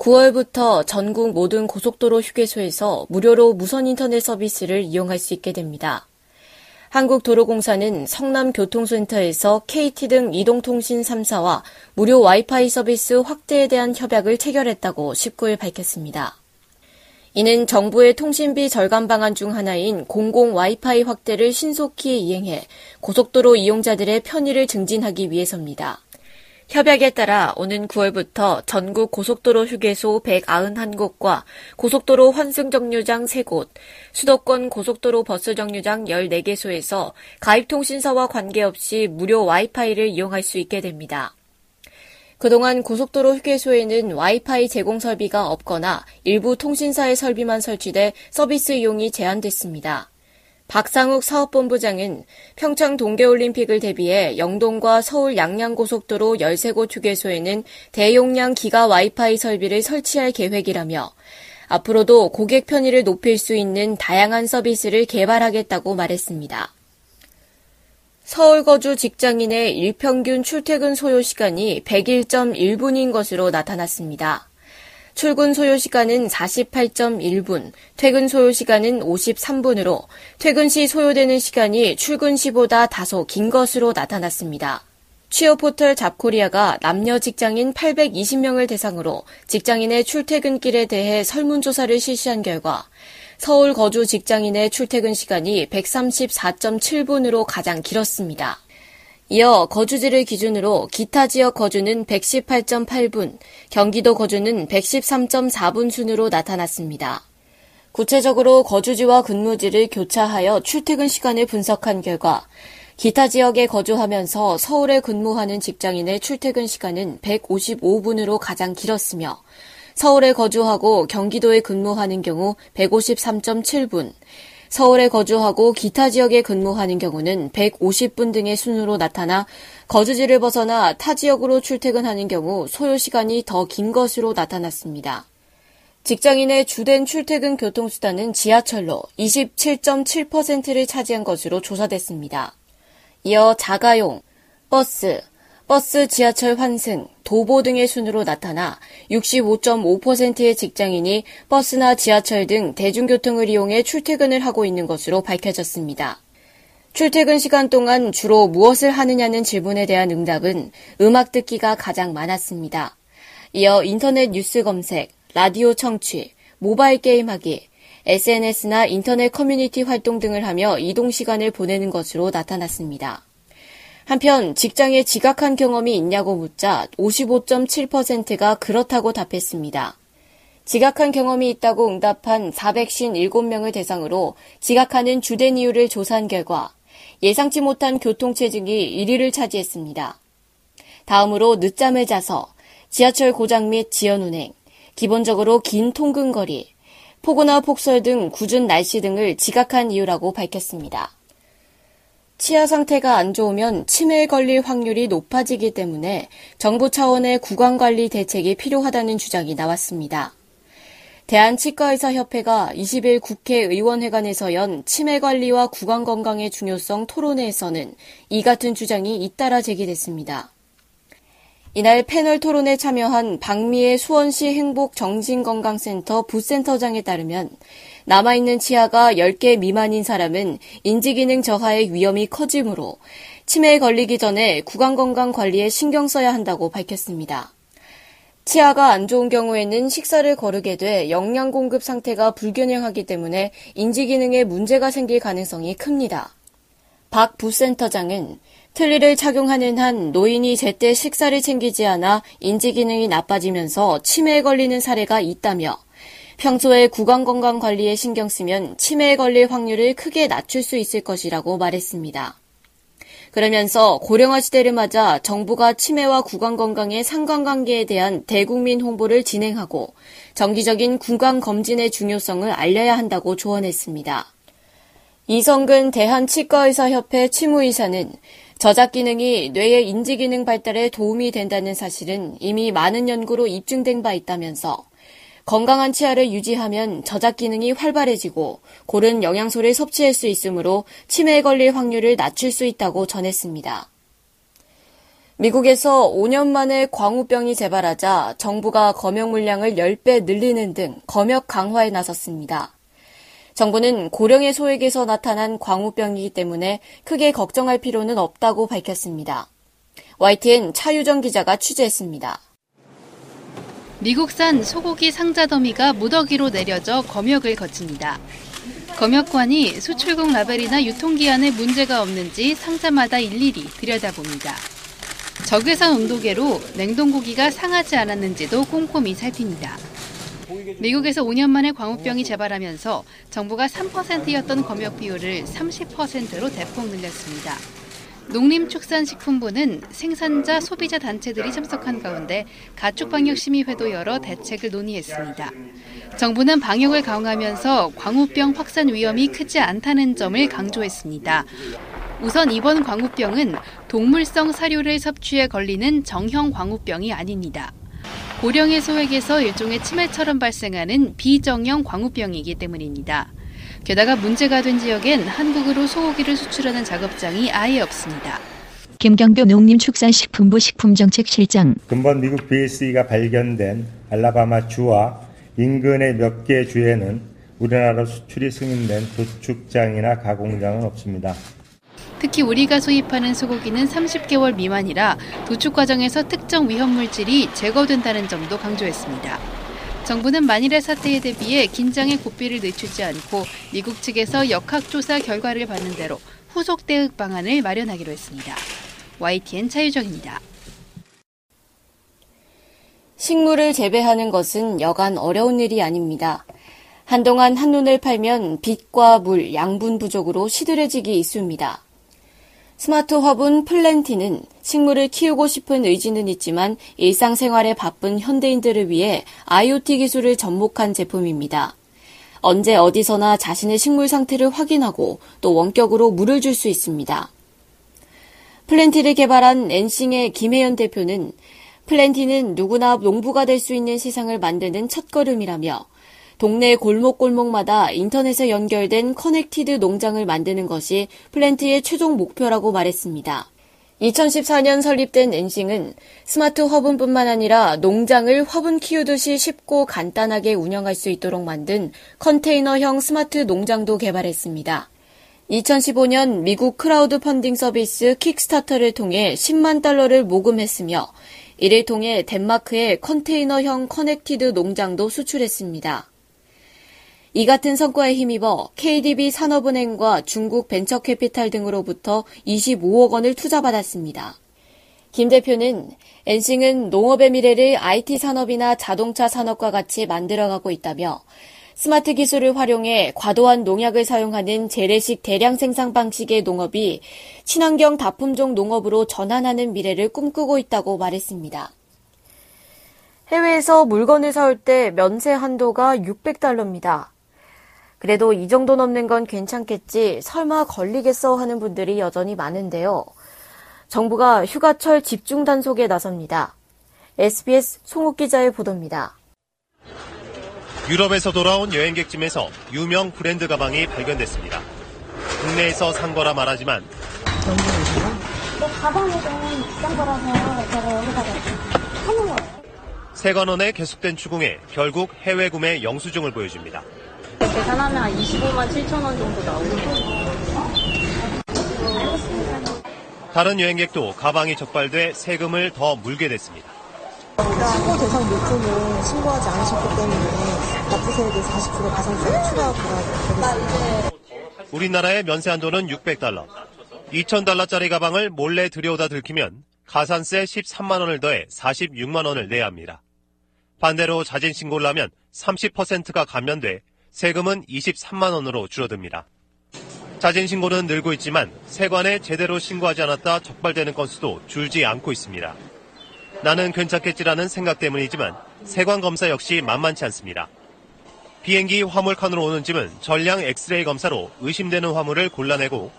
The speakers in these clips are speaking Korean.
9월부터 전국 모든 고속도로 휴게소에서 무료로 무선 인터넷 서비스를 이용할 수 있게 됩니다. 한국도로공사는 성남교통센터에서 KT 등 이동통신 3사와 무료 와이파이 서비스 확대에 대한 협약을 체결했다고 19일 밝혔습니다. 이는 정부의 통신비 절감 방안 중 하나인 공공 와이파이 확대를 신속히 이행해 고속도로 이용자들의 편의를 증진하기 위해서입니다. 협약에 따라 오는 9월부터 전국 고속도로 휴게소 191곳과 고속도로 환승 정류장 3곳, 수도권 고속도로 버스 정류장 14개소에서 가입통신사와 관계없이 무료 와이파이를 이용할 수 있게 됩니다. 그동안 고속도로 휴게소에는 와이파이 제공 설비가 없거나 일부 통신사의 설비만 설치돼 서비스 이용이 제한됐습니다. 박상욱 사업본부장은 평창 동계올림픽을 대비해 영동과 서울 양양고속도로 13곳 휴게소에는 대용량 기가 와이파이 설비를 설치할 계획이라며 앞으로도 고객 편의를 높일 수 있는 다양한 서비스를 개발하겠다고 말했습니다. 서울 거주 직장인의 일평균 출퇴근 소요 시간이 101.1분인 것으로 나타났습니다. 출근 소요 시간은 48.1분, 퇴근 소요 시간은 53분으로 퇴근 시 소요되는 시간이 출근 시보다 다소 긴 것으로 나타났습니다. 취업 포털 잡코리아가 남녀 직장인 820명을 대상으로 직장인의 출퇴근길에 대해 설문조사를 실시한 결과 서울 거주 직장인의 출퇴근 시간이 134.7분으로 가장 길었습니다. 이어 거주지를 기준으로 기타 지역 거주는 118.8분, 경기도 거주는 113.4분 순으로 나타났습니다. 구체적으로 거주지와 근무지를 교차하여 출퇴근 시간을 분석한 결과 기타 지역에 거주하면서 서울에 근무하는 직장인의 출퇴근 시간은 155분으로 가장 길었으며 서울에 거주하고 경기도에 근무하는 경우 153.7분, 서울에 거주하고 기타 지역에 근무하는 경우는 150분 등의 순으로 나타나 거주지를 벗어나 타 지역으로 출퇴근하는 경우 소요 시간이 더 긴 것으로 나타났습니다. 직장인의 주된 출퇴근 교통수단은 지하철로 27.7%를 차지한 것으로 조사됐습니다. 이어 자가용, 버스, 버스, 지하철 환승, 도보 등의 순으로 나타나 65.5%의 직장인이 버스나 지하철 등 대중교통을 이용해 출퇴근을 하고 있는 것으로 밝혀졌습니다. 출퇴근 시간 동안 주로 무엇을 하느냐는 질문에 대한 응답은 음악 듣기가 가장 많았습니다. 이어 인터넷 뉴스 검색, 라디오 청취, 모바일 게임하기, SNS나 인터넷 커뮤니티 활동 등을 하며 이동 시간을 보내는 것으로 나타났습니다. 한편 직장에 지각한 경험이 있냐고 묻자 55.7%가 그렇다고 답했습니다. 지각한 경험이 있다고 응답한 457명을 대상으로 지각하는 주된 이유를 조사한 결과 예상치 못한 교통체증이 1위를 차지했습니다. 다음으로 늦잠을 자서 지하철 고장 및 지연 운행, 기본적으로 긴 통근거리, 폭우나 폭설 등 굳은 날씨 등을 지각한 이유라고 밝혔습니다. 치아 상태가 안 좋으면 치매에 걸릴 확률이 높아지기 때문에 정부 차원의 구강 관리 대책이 필요하다는 주장이 나왔습니다. 대한치과의사협회가 20일 국회의원회관에서 연 치매 관리와 구강 건강의 중요성 토론회에서는 이 같은 주장이 잇따라 제기됐습니다. 이날 패널 토론에 참여한 박미애 수원시 행복정신건강센터 부센터장에 따르면 남아있는 치아가 10개 미만인 사람은 인지기능 저하의 위험이 커지므로 치매에 걸리기 전에 구강건강 관리에 신경 써야 한다고 밝혔습니다. 치아가 안 좋은 경우에는 식사를 거르게 돼 영양 공급 상태가 불균형하기 때문에 인지기능에 문제가 생길 가능성이 큽니다. 박 부센터장은 틀니를 착용하는 한 노인이 제때 식사를 챙기지 않아 인지기능이 나빠지면서 치매에 걸리는 사례가 있다며 평소에 구강 건강 관리에 신경 쓰면 치매에 걸릴 확률을 크게 낮출 수 있을 것이라고 말했습니다. 그러면서 고령화 시대를 맞아 정부가 치매와 구강 건강의 상관관계에 대한 대국민 홍보를 진행하고 정기적인 구강 검진의 중요성을 알려야 한다고 조언했습니다. 이성근 대한치과의사협회 치무의사는 저작 기능이 뇌의 인지 기능 발달에 도움이 된다는 사실은 이미 많은 연구로 입증된 바 있다면서 건강한 치아를 유지하면 저작 기능이 활발해지고 고른 영양소를 섭취할 수 있으므로 치매에 걸릴 확률을 낮출 수 있다고 전했습니다. 미국에서 5년 만에 광우병이 재발하자 정부가 검역 물량을 10배 늘리는 등 검역 강화에 나섰습니다. 정부는 고령의 소액에서 나타난 광우병이기 때문에 크게 걱정할 필요는 없다고 밝혔습니다. YTN 차유정 기자가 취재했습니다. 미국산 소고기 상자 더미가 무더기로 내려져 검역을 거칩니다. 검역관이 수출국 라벨이나 유통기한에 문제가 없는지 상자마다 일일이 들여다봅니다. 적외선 온도계로 냉동고기가 상하지 않았는지도 꼼꼼히 살핍니다. 미국에서 5년 만에 광우병이 재발하면서 정부가 3%였던 검역 비율을 30%로 대폭 늘렸습니다. 농림축산식품부는 생산자, 소비자 단체들이 참석한 가운데 가축방역심의회도 열어 대책을 논의했습니다. 정부는 방역을 강화하면서 광우병 확산 위험이 크지 않다는 점을 강조했습니다. 우선 이번 광우병은 동물성 사료를 섭취해 걸리는 정형 광우병이 아닙니다. 고령의 소액에서 일종의 치매처럼 발생하는 비정형 광우병이기 때문입니다. 게다가 문제가 된 지역엔 한국으로 소고기를 수출하는 작업장이 아예 없습니다. 김경표 농림축산식품부 식품정책실장. 근본 미국 BSE가 발견된 알라바마 주와 인근의 몇 개 주에는 우리나라 수출이 승인된 도축장이나 가공장은 없습니다. 특히 우리가 수입하는 소고기는 30개월 미만이라 도축 과정에서 특정 위험 물질이 제거된다는 점도 강조했습니다. 정부는 만일의 사태에 대비해 긴장의 고삐를 늦추지 않고 미국 측에서 역학조사 결과를 받는 대로 후속 대응 방안을 마련하기로 했습니다. YTN 차유정입니다. 식물을 재배하는 것은 여간 어려운 일이 아닙니다. 한동안 한눈을 팔면 빛과 물, 양분 부족으로 시들해지기 있습니다. 스마트 화분 플랜티는 식물을 키우고 싶은 의지는 있지만 일상생활에 바쁜 현대인들을 위해 IoT 기술을 접목한 제품입니다. 언제 어디서나 자신의 식물 상태를 확인하고 또 원격으로 물을 줄 수 있습니다. 플랜티를 개발한 엔싱의 김혜연 대표는 플랜티는 누구나 농부가 될 수 있는 세상을 만드는 첫걸음이라며 동네 골목골목마다 인터넷에 연결된 connected 농장을 만드는 것이 플랜티의 최종 목표라고 말했습니다. 2014년 설립된 엔싱은 스마트 화분뿐만 아니라 농장을 화분 키우듯이 쉽고 간단하게 운영할 수 있도록 만든 컨테이너형 스마트 농장도 개발했습니다. 2015년 미국 크라우드 펀딩 서비스 킥스타터를 통해 10만 달러를 모금했으며 이를 통해 덴마크의 컨테이너형 connected 농장도 수출했습니다. 이 같은 성과에 힘입어 KDB 산업은행과 중국 벤처캐피탈 등으로부터 25억 원을 투자받았습니다. 김 대표는 엔싱은 농업의 미래를 IT 산업이나 자동차 산업과 같이 만들어가고 있다며 스마트 기술을 활용해 과도한 농약을 사용하는 재래식 대량 생산 방식의 농업이 친환경 다품종 농업으로 전환하는 미래를 꿈꾸고 있다고 말했습니다. 해외에서 물건을 사올 때 면세 한도가 600달러입니다. 그래도 이 정도 넘는 건 괜찮겠지, 설마 걸리겠어 하는 분들이 여전히 많은데요. 정부가 휴가철 집중 단속에 나섭니다. SBS 송욱 기자의 보도입니다. 유럽에서 돌아온 여행객짐에서 유명 브랜드 가방이 발견됐습니다. 국내에서 산 거라 말하지만 내 가방이 좀 비싼 거라서 제가 여기다가 사는 거예요. 세관원의 계속된 추궁에 결국 해외 구매 영수증을 보여줍니다. 계산하면 한 25만 7천 원 정도 나오고 다른 여행객도 가방이 적발돼 세금을 더 물게 됐습니다. 신고 대상 물품을 신고하지 않으셨기 때문에 납부세액의 40% 가산세를 추가 부과되겠습니다. 우리나라의 면세 한도는 600달러. 2,000달러짜리 가방을 몰래 들여오다 들키면 가산세 13만 원을 더해 46만 원을 내야 합니다. 반대로 자진 신고를 하면 30%가 감면돼 세금은 23만 원으로 줄어듭니다. 자진 신고는 늘고 있지만 세관에 제대로 신고하지 않았다 적발되는 건수도 줄지 않고 있습니다. 나는 괜찮겠지라는 생각 때문이지만 세관 검사 역시 만만치 않습니다. 비행기 화물칸으로 오는 짐은 전량 엑스레이 검사로 의심되는 화물을 골라내고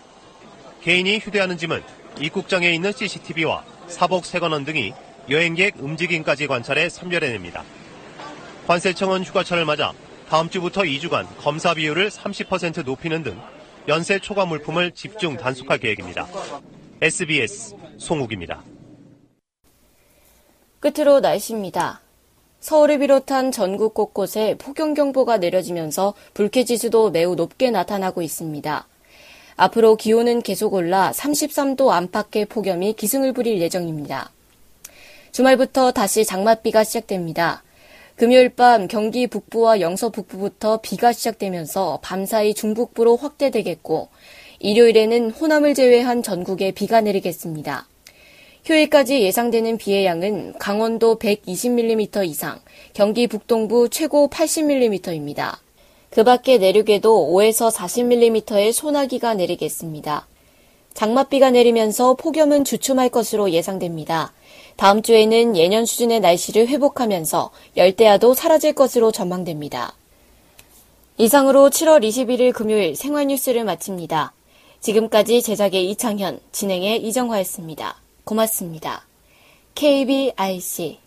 개인이 휴대하는 짐은 입국장에 있는 CCTV와 사복 세관원 등이 여행객 움직임까지 관찰해 선별해냅니다. 관세청은 휴가철을 맞아 다음 주부터 2주간 검사 비율을 30% 높이는 등 연쇄 초과 물품을 집중 단속할 계획입니다. SBS 송욱입니다. 끝으로 날씨입니다. 서울을 비롯한 전국 곳곳에 폭염경보가 내려지면서 불쾌지수도 매우 높게 나타나고 있습니다. 앞으로 기온은 계속 올라 33도 안팎의 폭염이 기승을 부릴 예정입니다. 주말부터 다시 장맛비가 시작됩니다. 금요일 밤 경기 북부와 영서 북부부터 비가 시작되면서 밤사이 중북부로 확대되겠고, 일요일에는 호남을 제외한 전국에 비가 내리겠습니다. 휴일까지 예상되는 비의 양은 강원도 120mm 이상, 경기 북동부 최고 80mm입니다. 그 밖에 내륙에도 5에서 40mm의 소나기가 내리겠습니다. 장맛비가 내리면서 폭염은 주춤할 것으로 예상됩니다. 다음 주에는 예년 수준의 날씨를 회복하면서 열대야도 사라질 것으로 전망됩니다. 이상으로 7월 21일 금요일 생활 뉴스를 마칩니다. 지금까지 제작의 이창현, 진행의 이정화였습니다. 고맙습니다. KBIC